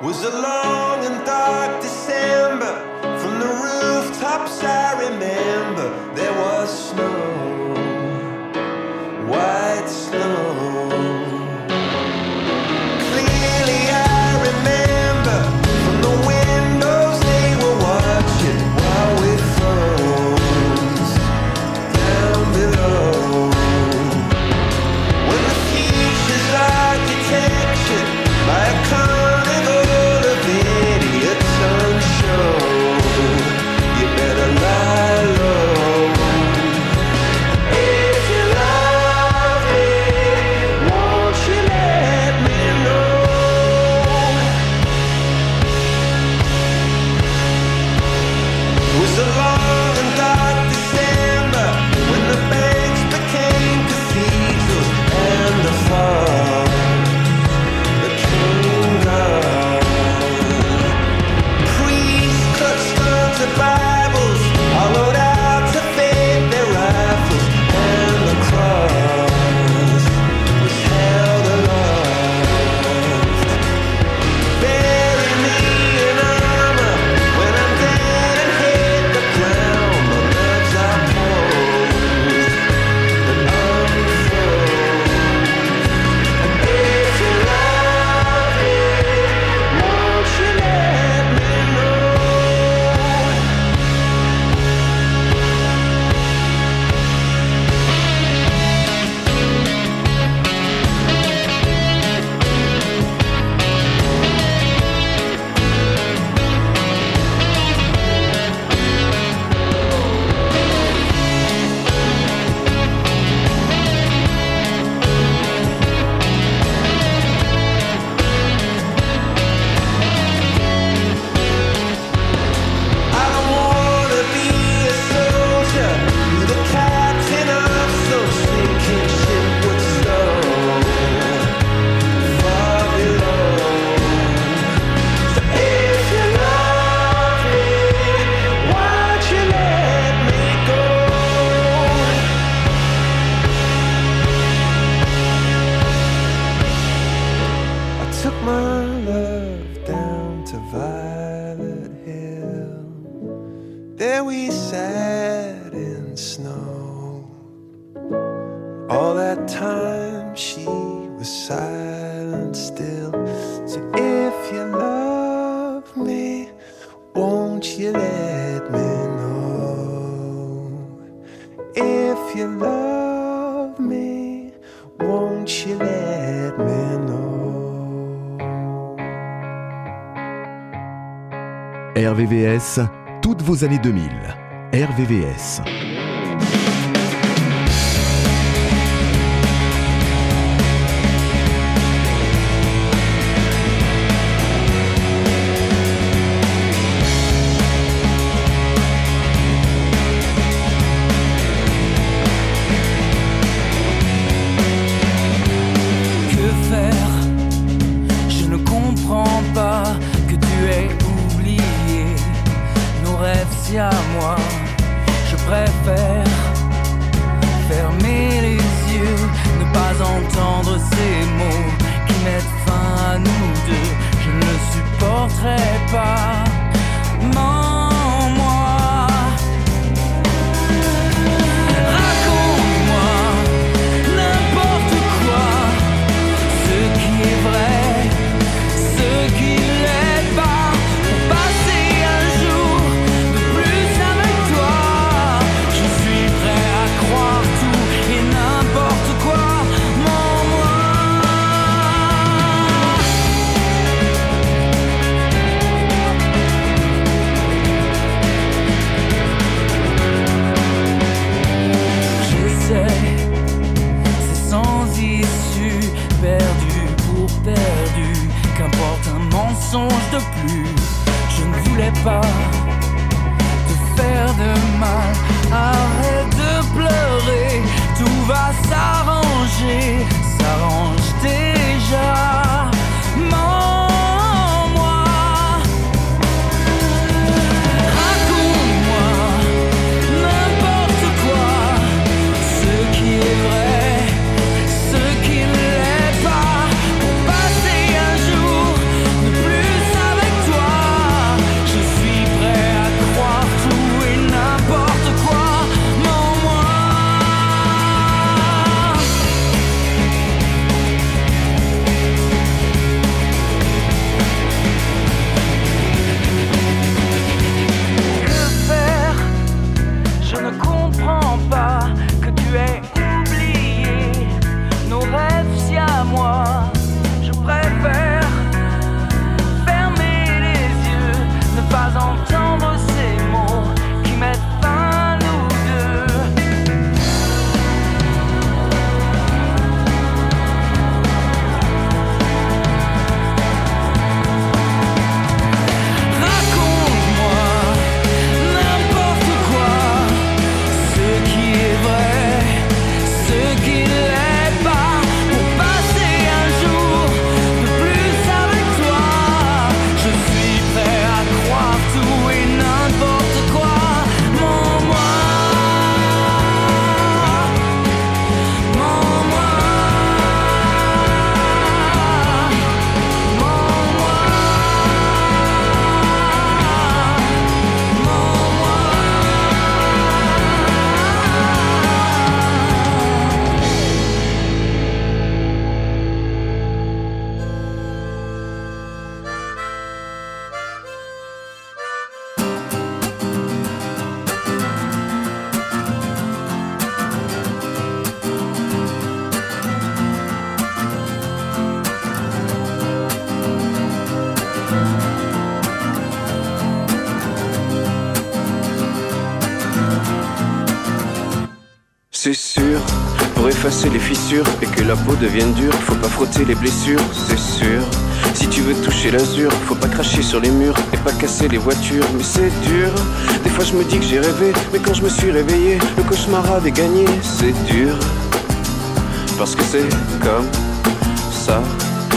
was a long and dark December. From the rooftops, I remember there was snow. RVVS, toutes vos années 2000. RVVS. moi. Je préfère fermer les yeux, ne pas entendre ces mots qui mettent fin à nous deux. Je ne le supporterai pas. far. Que la peau devienne dure, faut pas frotter les blessures, c'est sûr. Si tu veux toucher l'azur, faut pas cracher sur les murs et pas casser les voitures, mais c'est dur. Des fois je me dis que j'ai rêvé, mais quand je me suis réveillé, le cauchemar avait gagné, c'est dur. Parce que c'est comme ça,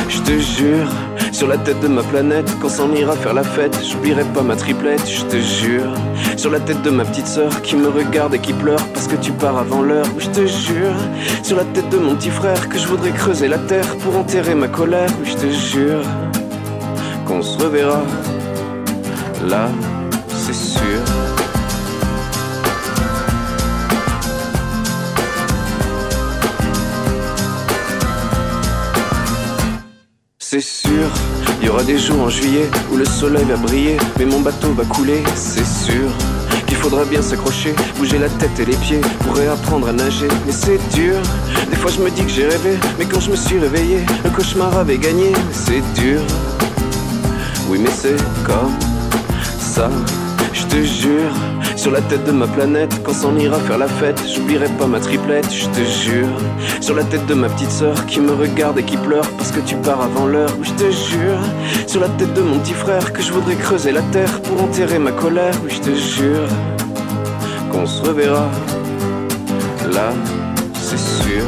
je te jure. Sur la tête de ma planète, quand s'en ira faire la fête, j'oublierai pas ma triplette, je te jure. Sur la tête de ma petite sœur qui me regarde et qui pleure parce que tu pars avant l'heure, je te jure. Sur la tête de mon petit frère que je voudrais creuser la terre pour enterrer ma colère, je te jure. Qu'on se reverra là, c'est sûr. C'est sûr, il y aura des jours en juillet où le soleil va briller, mais mon bateau va couler, c'est sûr. Qu'il faudra bien s'accrocher, bouger la tête et les pieds pour réapprendre à nager, mais c'est dur. Des fois je me dis que j'ai rêvé, mais quand je me suis réveillé, le cauchemar avait gagné, c'est dur. Oui, mais c'est comme ça, je te jure. Sur la tête de ma planète, quand s'en ira faire la fête, j'oublierai pas ma triplette, je te jure. Sur la tête de ma petite sœur qui me regarde et qui pleure parce que tu pars avant l'heure, je te jure. Sur la tête de mon petit frère que je voudrais creuser la terre pour enterrer ma colère, oui, je te jure. Qu'on se reverra là, c'est sûr.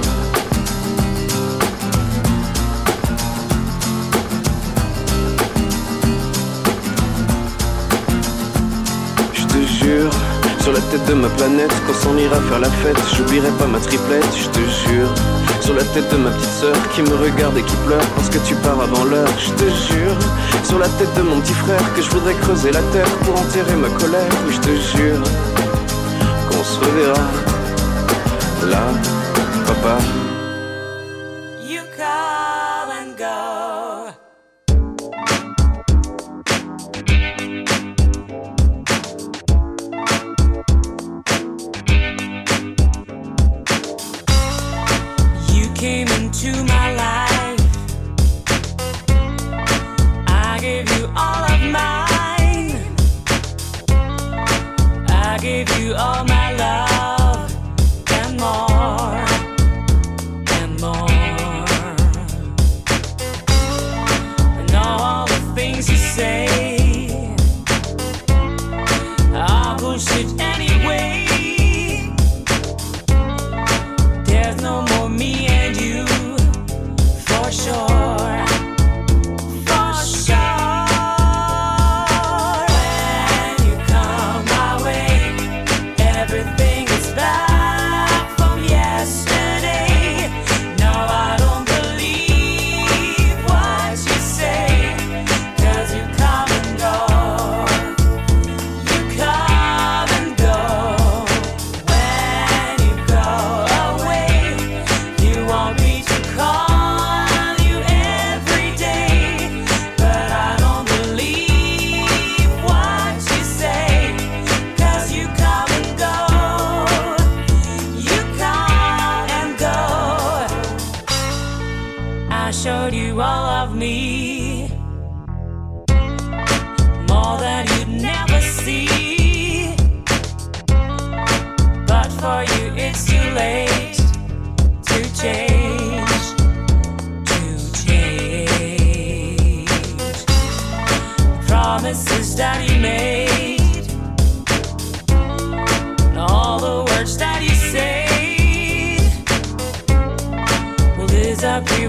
Sur la tête de ma planète, quand s'en ira faire la fête, j'oublierai pas ma triplette, je te jure. Sur la tête de ma petite sœur qui me regarde et qui pleure parce que tu pars avant l'heure, je te jure. Sur la tête de mon petit frère que je voudrais creuser la terre pour enterrer ma colère, je te jure. Qu'on se reverra là, papa.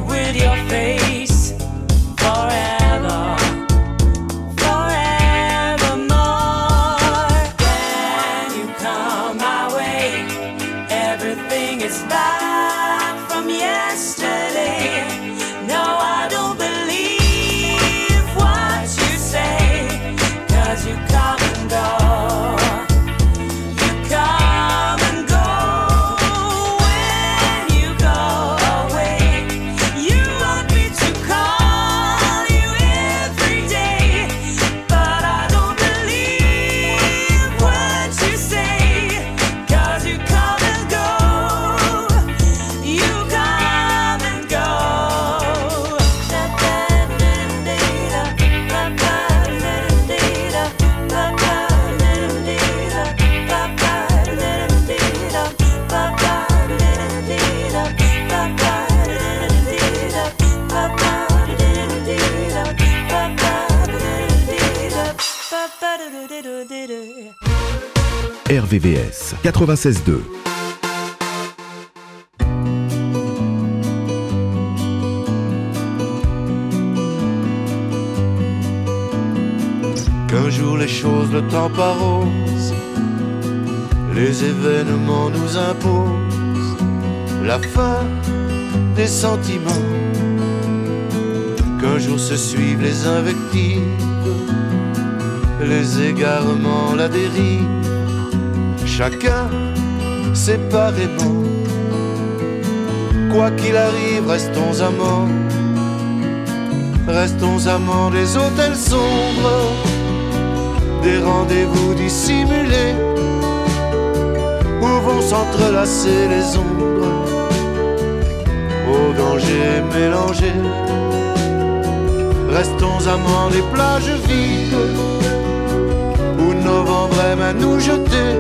With your 96.2. Qu'un jour les choses le temps rose, les événements nous imposent la fin des sentiments. Qu'un jour se suivent les invectives, les égarements, la dérive, chacun séparément. Quoi qu'il arrive, restons amants, restons amants des hôtels sombres. Des rendez-vous dissimulés. Où vont s'entrelacer les ombres. Au danger mélangé. Restons amants des plages vides novembre aime à nous jeter.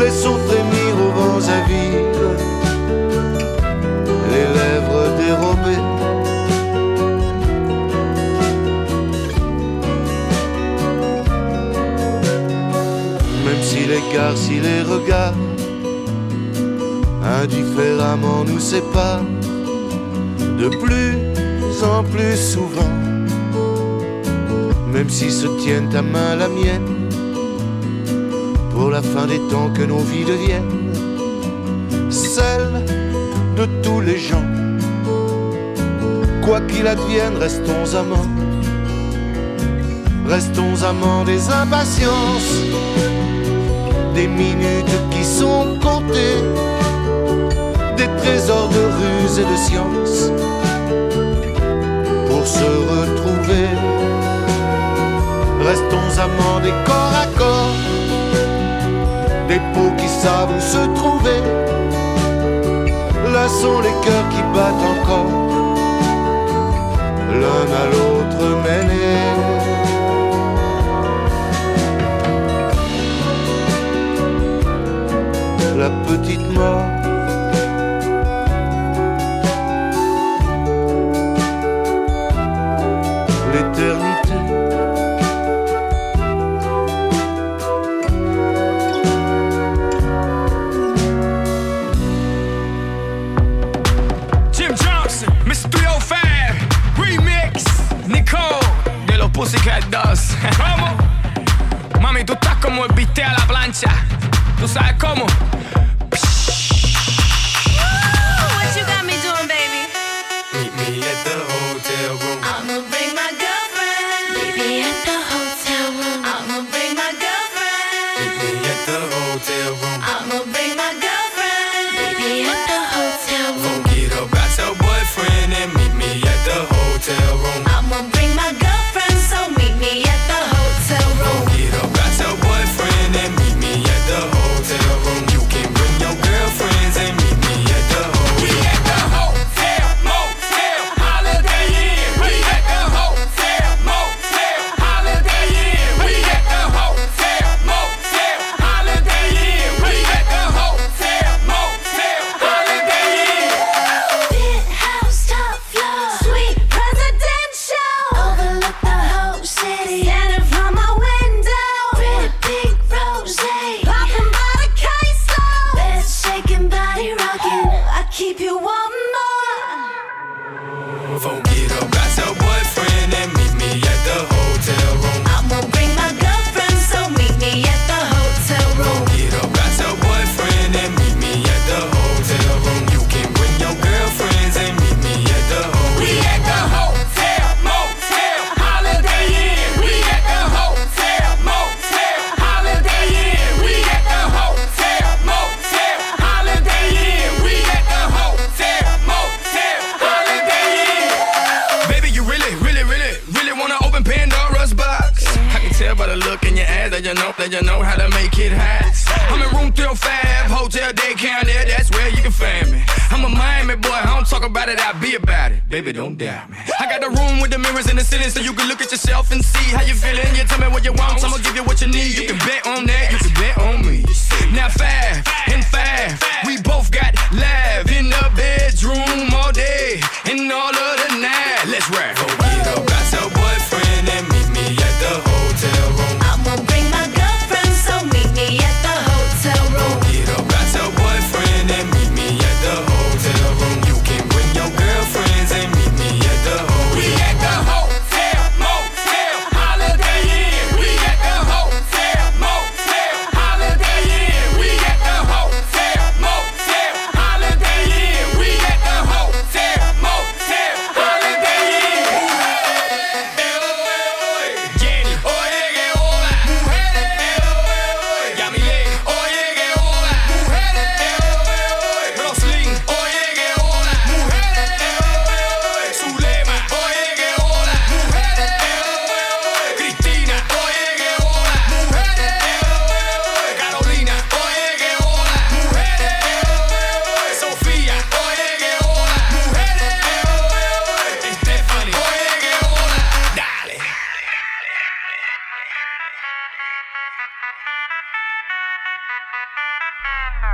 Laissons frémir aux vents avides les lèvres dérobées. Même si l'écart, si les regards indifféremment nous séparent de plus en plus souvent. Même si se tiennent ta main la mienne pour la fin des temps que nos vies deviennent celle de tous les gens. Quoi qu'il advienne, restons amants. Restons amants des impatiences, des minutes qui sont comptées, des trésors de ruse et de science pour se retrouver. Restons amants des corps à corps, des peaux qui savent où se trouver. Là sont les cœurs qui battent encore, l'un à l'autre mêlés. La petite mort Baby, don't doubt me. I got a room with the mirrors in the ceiling so you can look at yourself and see how you feeling. You tell me what you want, I'ma give you what you need. You can bet on that, you can bet on me. Now five Yeah.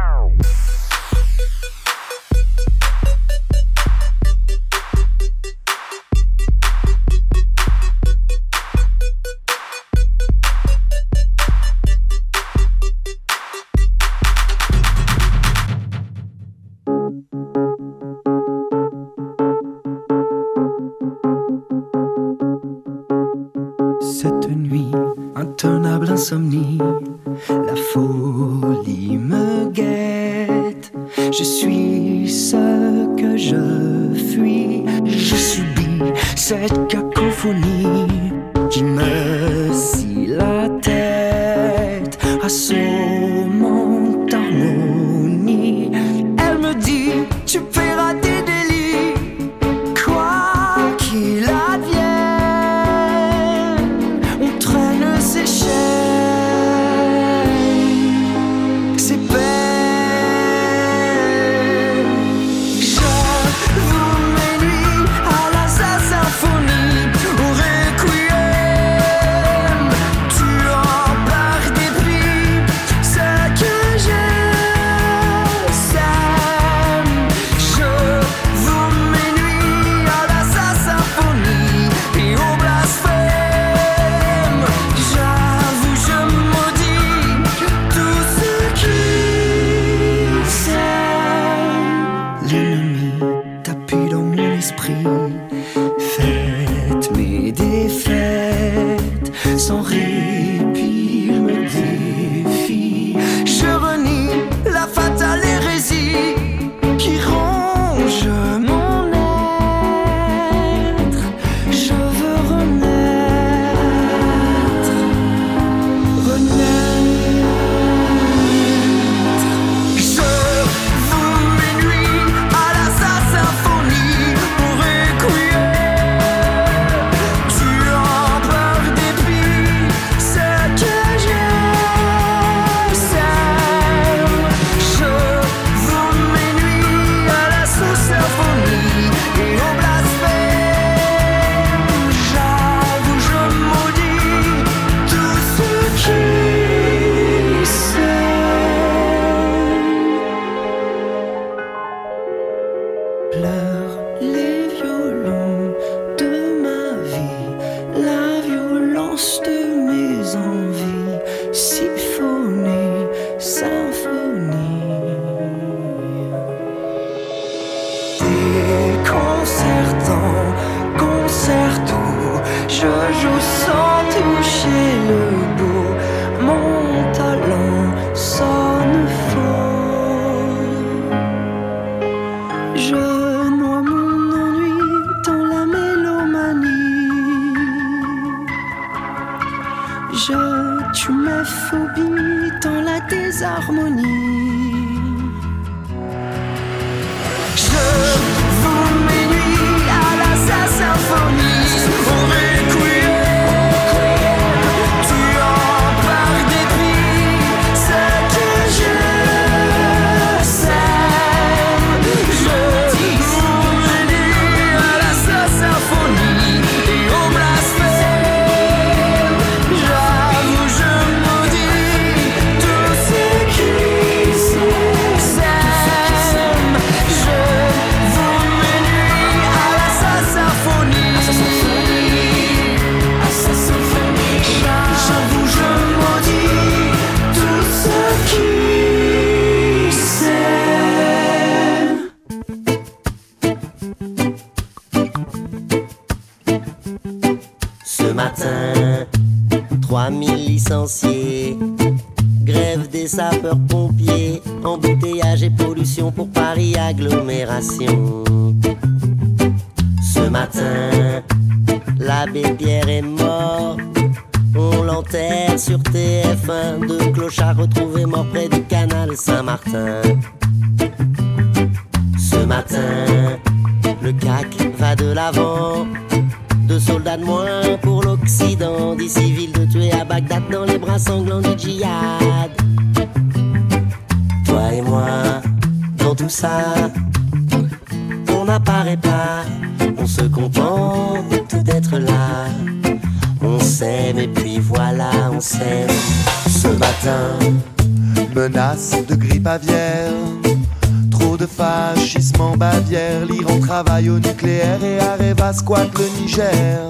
squattent le Niger.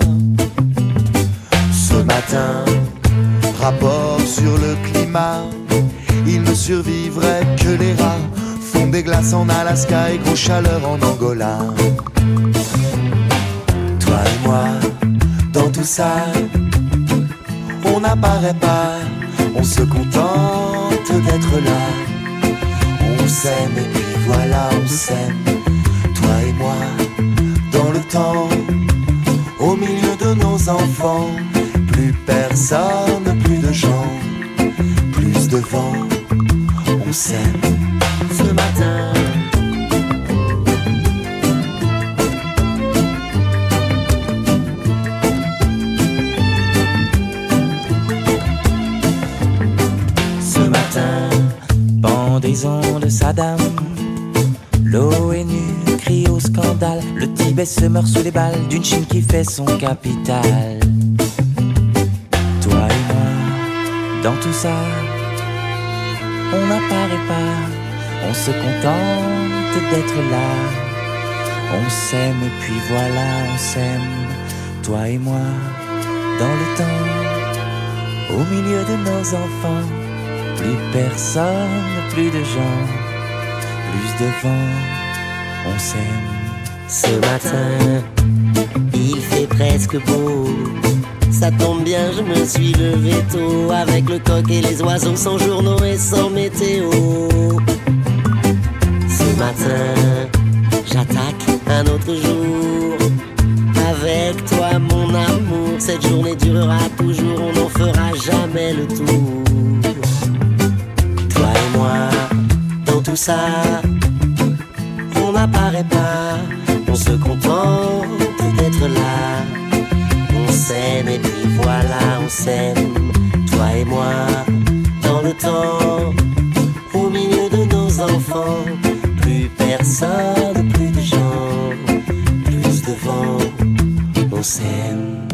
Ce matin, rapport sur le climat, il ne survivrait que les rats. Font des glaces en Alaska et gros chaleur en Angola. Toi et moi, dans tout ça, on n'apparaît pas, on se contente d'être là. On s'aime et puis voilà, on s'aime, toi et moi au milieu de nos enfants. Plus personne, plus de gens, plus de vent, on s'aime. Ce matin, Ce matin, pendaison de Saddam. Le Tibet se meurt sous les balles d'une Chine qui fait son capital. Toi et moi, dans tout ça, on n'apparaît pas. On se contente d'être là. On s'aime et puis voilà, on s'aime. Toi et moi, dans le temps, au milieu de nos enfants. Plus personne, plus de gens, plus de vent, on s'aime. Ce matin, il fait presque beau. Ça tombe bien, je me suis levé tôt avec le coq et les oiseaux sans journaux et sans météo. Ce matin, j'attaque un autre jour. Avec toi, mon amour, cette journée durera toujours, on n'en fera jamais le tour. Toi et moi, dans tout ça, on n'apparaît pas, on s'aime, toi et moi, dans le temps, au milieu de nos enfants. Plus personne, plus de gens, plus de vent, on s'aime.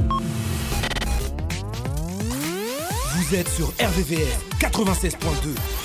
Vous êtes sur RVVR 96.2.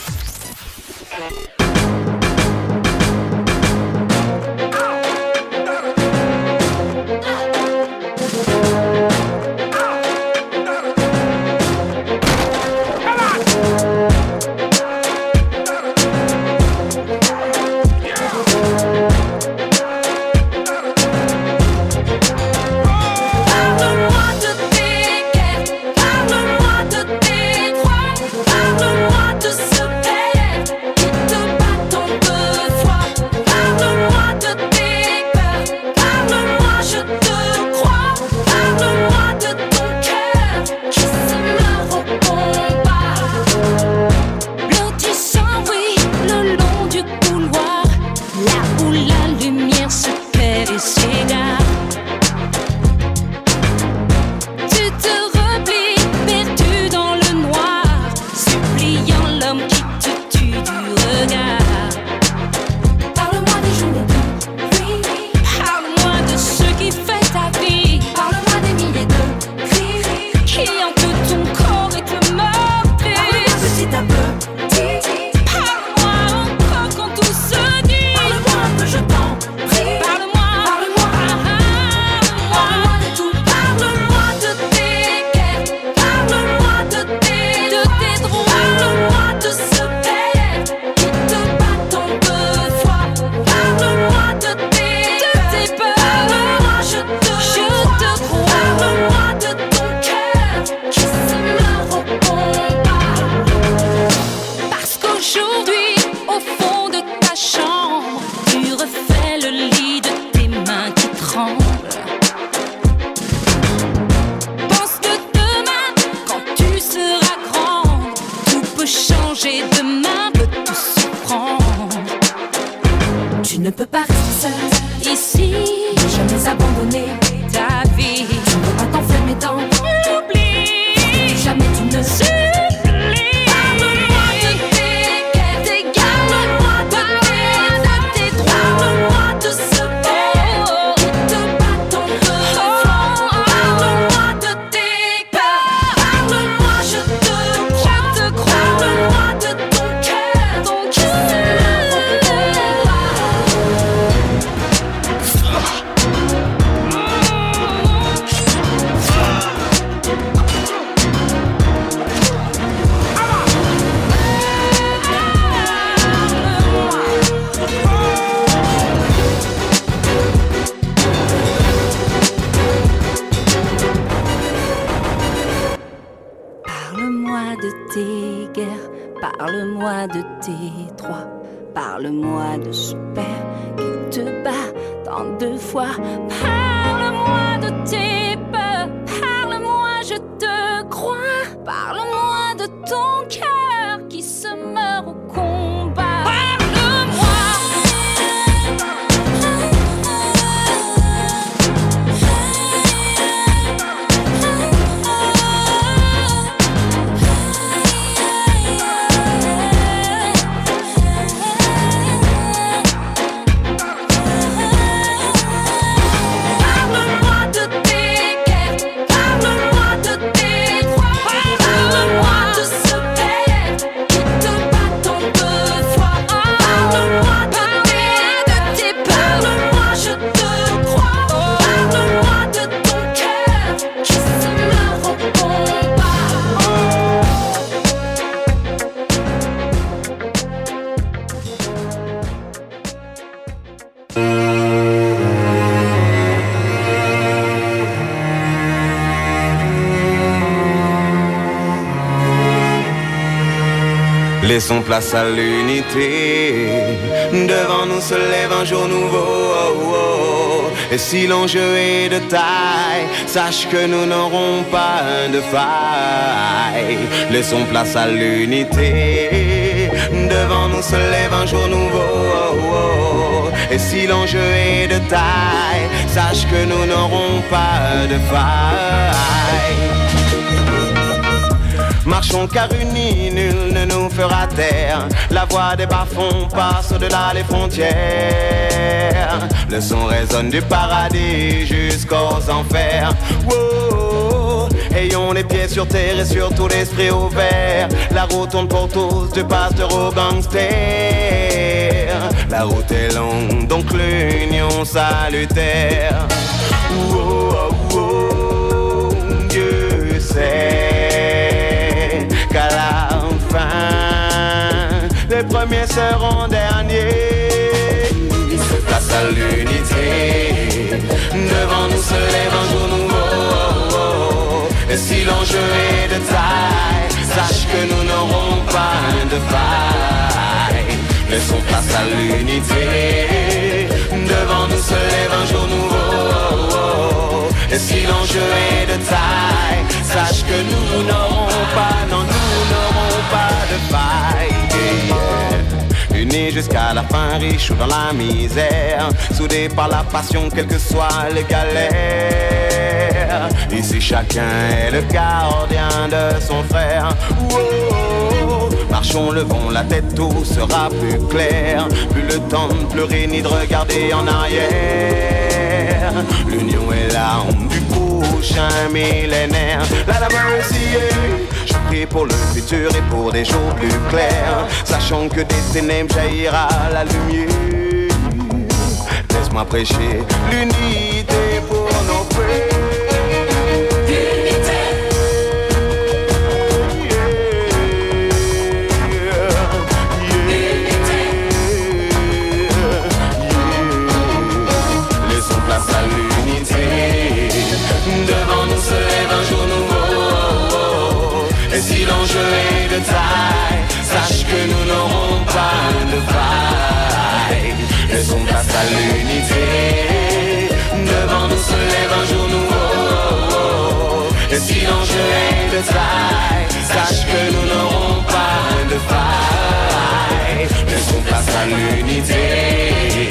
Laissons place à l'unité. Devant nous se lève un jour nouveau. oh, oh. Et si l'enjeu est de taille, sache que nous n'aurons pas de faille. Laissons place à l'unité. Devant nous se lève un jour nouveau. oh, oh. Et si l'enjeu est de taille, sache que nous n'aurons pas de faille. Marchons car unis, nul ne nous fera taire. La voix des bas-fonds passe au-delà des frontières. Le son résonne du paradis jusqu'aux enfers. Wow. Ayons les pieds sur terre et surtout l'esprit ouvert. La route tourne pour tous, du pasteur au gangster. La route est longue, donc l'union salutaire. Les premiers seront derniers. Place à l'unité, devant nous se lève un jour nouveau. Et si l'enjeu est de taille, sache que nous n'aurons pas de faille. Laissons place à l'unité, devant nous se lève un jour nouveau. Et si l'enjeu est de taille, Unis jusqu'à la fin, riches ou dans la misère, soudés par la passion, quelles que soient les galères. Ici, chacun est le gardien de son frère. Marchons, levons la tête, tout sera plus clair. Plus le temps de pleurer ni de regarder en arrière. L'union est l'arme du prochain millénaire. La je prie pour le futur et pour des jours plus clairs. Sachant que des ténèbres jaillira la lumière. Laisse-moi prêcher l'unité pour nos frères. Sache que nous n'aurons pas de faille. Laissons place à l'unité. Devant nous se lève un jour nouveau. Et si l'enjeu est de taille, sache que nous n'aurons pas de faille. Laissons place à l'unité.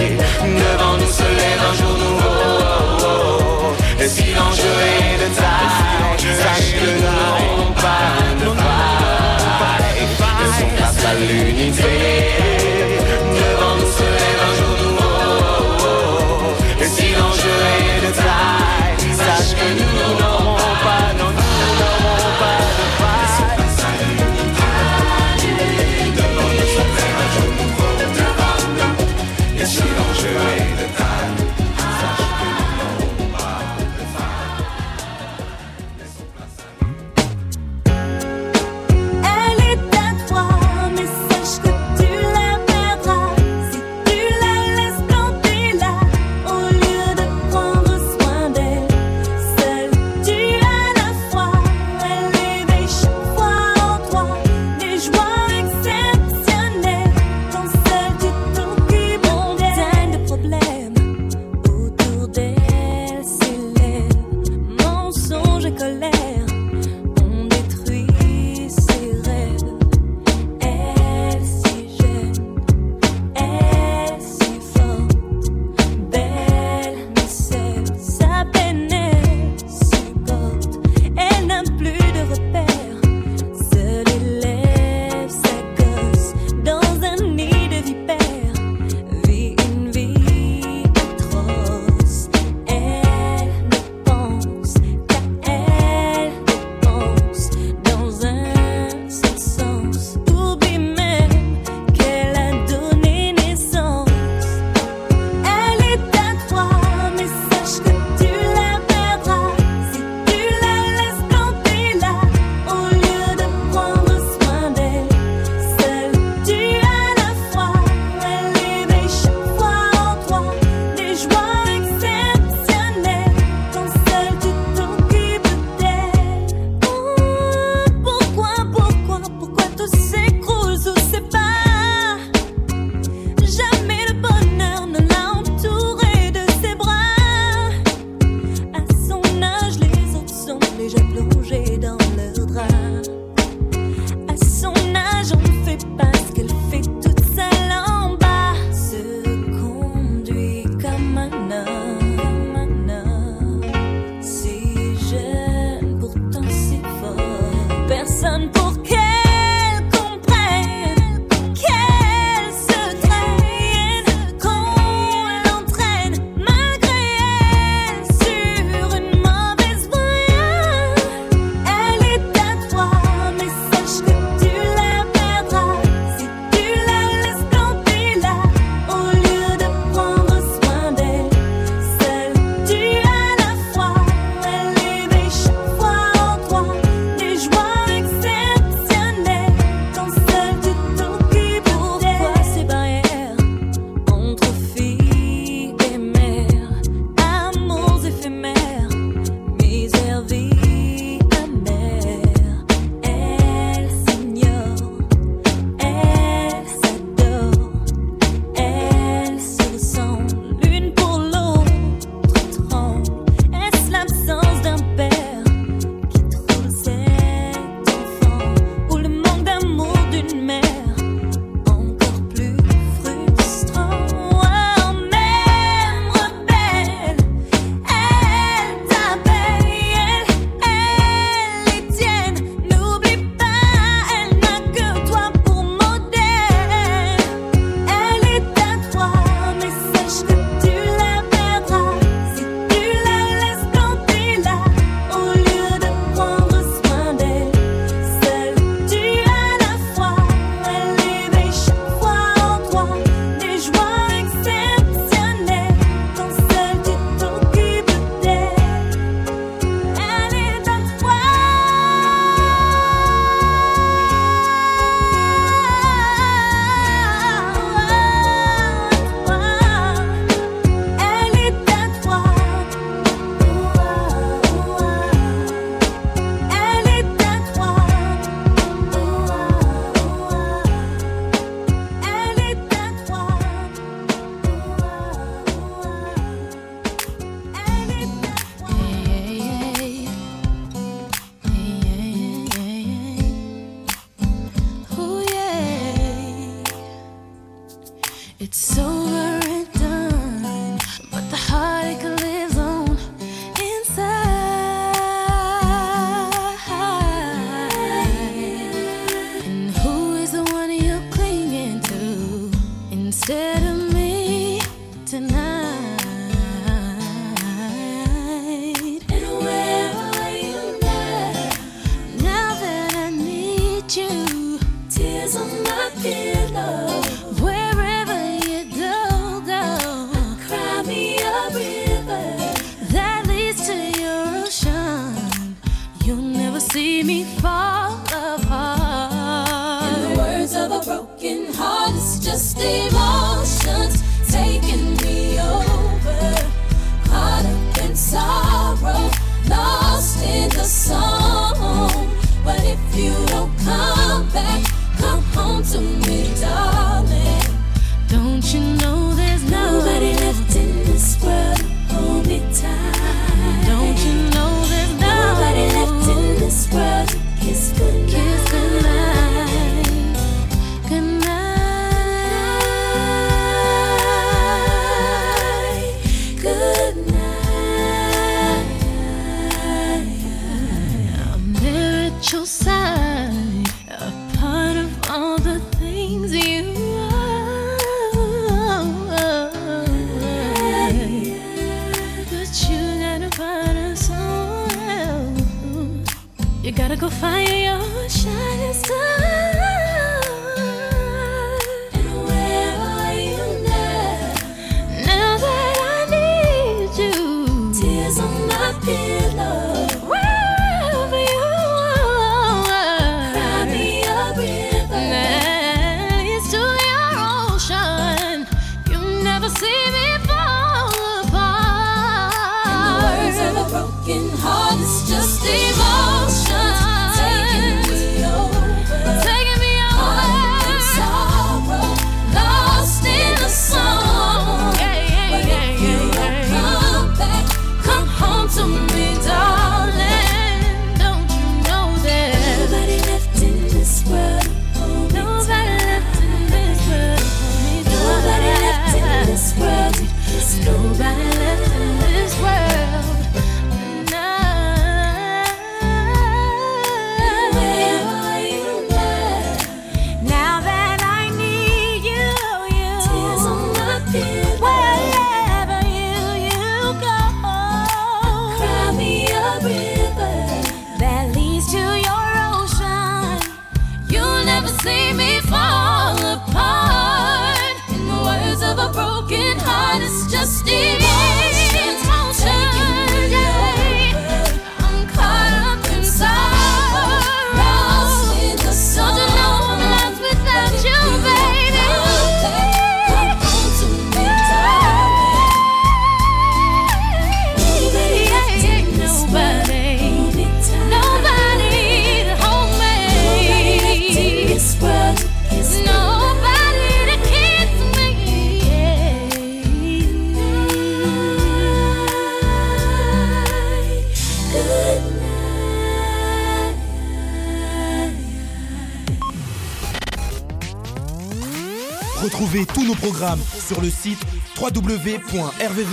Sur le site www.rvvs.fr.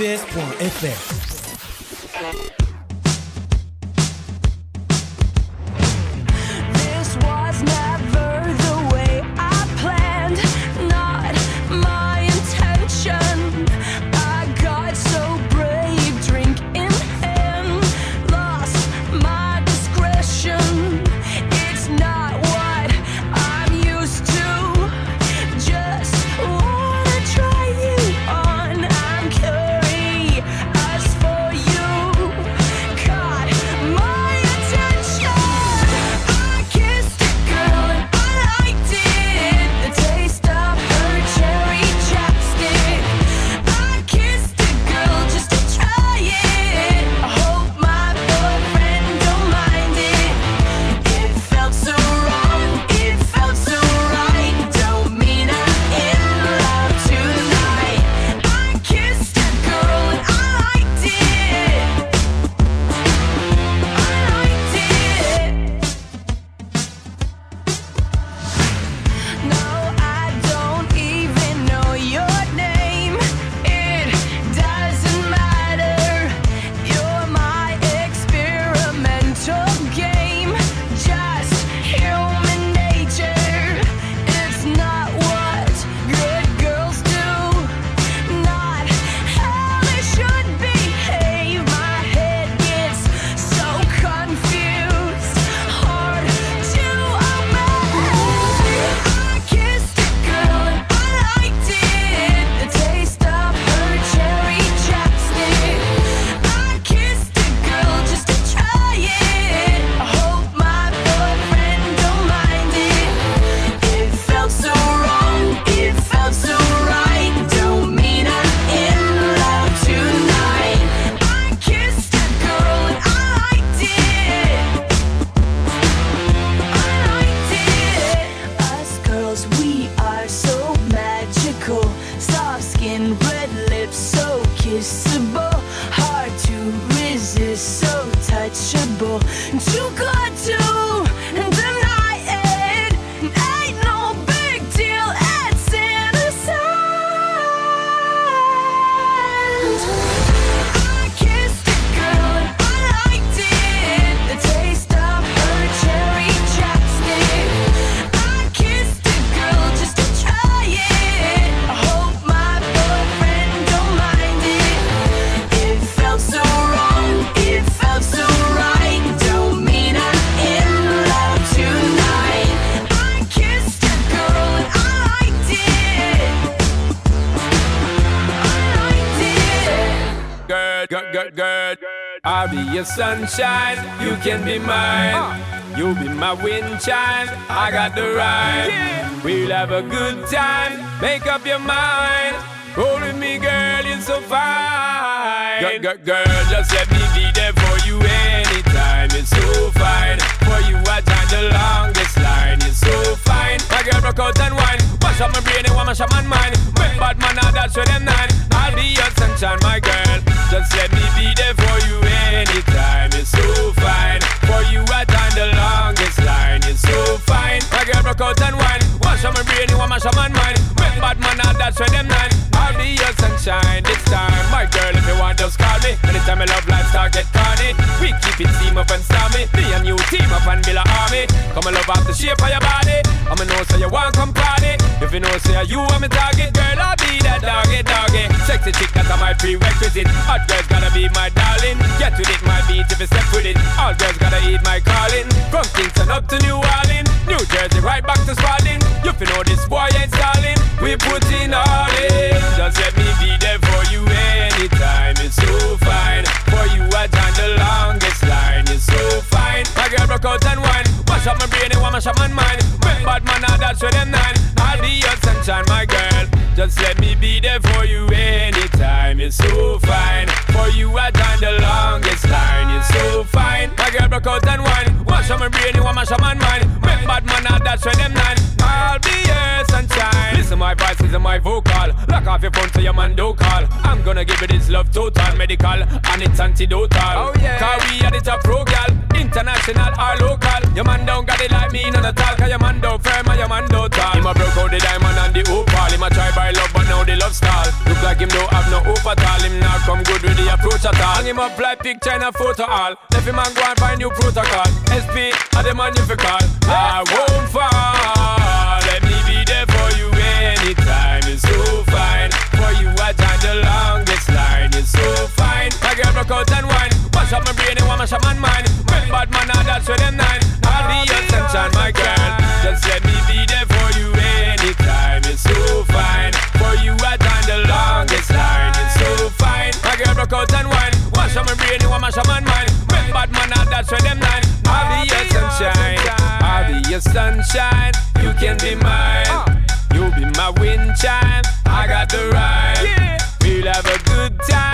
your sunshine, you can be mine. Ah. You'll be my wind chime, I got the rhyme. We'll have a good time, make up your mind. Roll with me, girl, you're so fine. Girl, girl, girl, just let me be there for you anytime. You're so fine. For you, I time the longest line. You're so fine. My girl, broke out and wine. Mash up my brain and mash up my mind. Make bad man, now that's where them nine. I'll be your sunshine, my girl. Just let me be there for you anytime. You're so fine. For you, I time the longest line. You're so fine. My girl, broke out and wine. Wash up my brain and mash up my mind. Make bad man, now that's where them nine. I'll be your sunshine this time. My girl, if you want, just call me. Anytime I love life start get corny. We keep it team up and stormy. Me and you team up and build a army. Come and love off the shape of your body. I'ma know say you want come party. If you know say you want me target, girl, I'll be that doggy doggy. Sexy chick that's my prerequisite. Hot girls gotta be my darling. Get with it, my beat if you step with it. All girls gotta eat my calling. From Kingston up to New Orleans, New Jersey right back to Spalding. You know this boy ain't stalling. We put in all in. Just let me Wash up my brain and. Make bad man, now that's where them nine. I'll be your sunshine, my girl. Just let me be there for you anytime. It's so fine. For you, I time the longest line. It's so fine. My girl broke out and wine. Wash up my brain and wash up my mind. Make bad man, now that's where them voice is my vocal. Lock off your phone so your man don't call. I'm gonna give you this love total, medical, and it's antidotal. Oh yeah. Cause we are the top pro gal, international or local. Your man don't got it like me, none at all. Cause your man don't firm and your man don't tall. Him a broke out the diamond and the opal. Him a try buy love, but now the love stall. Look like him don't have no hope at all. Him not come good with the approach at all. Hang him up like picture in a photo all. Left him and go and find new protocol. SP, are the man you fi call. I won't fall. Broke out and wine. Wash up my brain and wash up my mind. Make bad man, now that's where them nine. I'll be your sunshine, my girl. Just let me be there for you anytime. It's so fine. For you, I time the longest line. It's so fine. My girl broke out and wine. Wash up my brain and wash up my mind. Make bad man, now that's where them nine. I'll be your sunshine. I'll be your sunshine. You can be mine. You'll be my wind chime. I got the rhyme. We'll have a good time.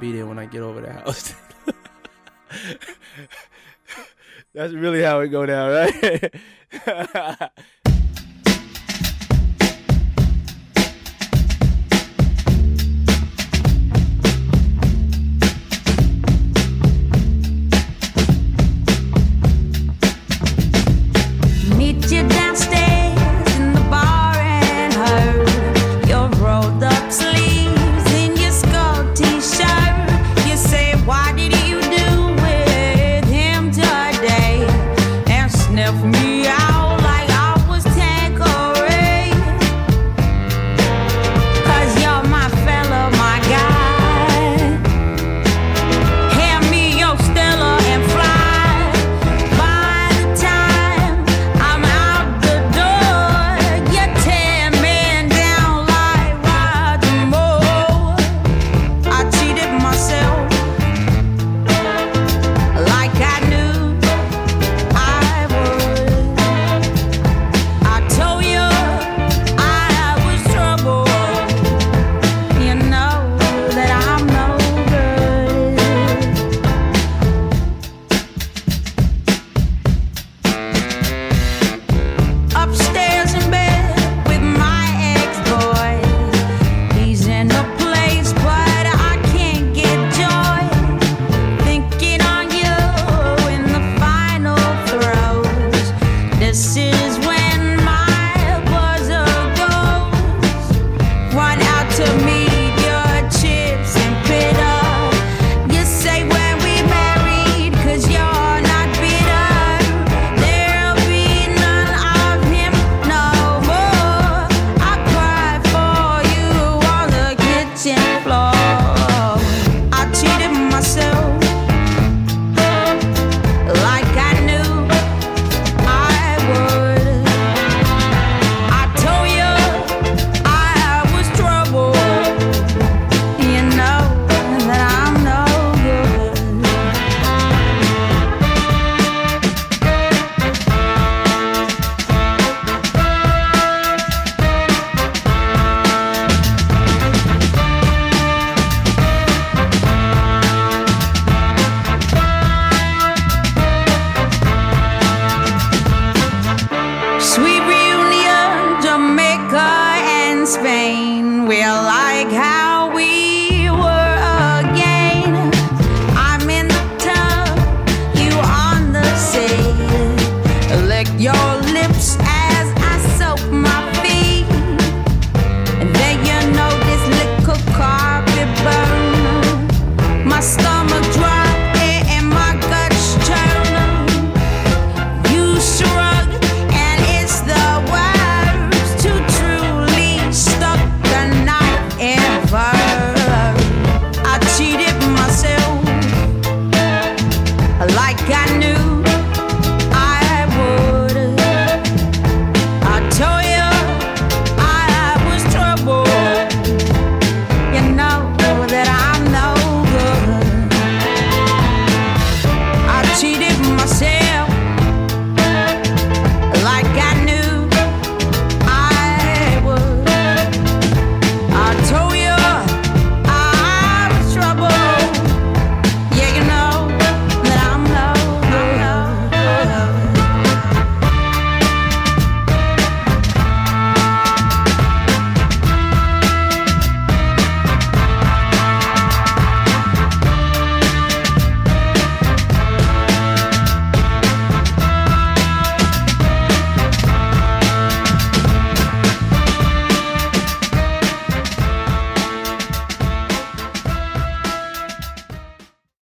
be there when I get over the house. That's really how it go down, right?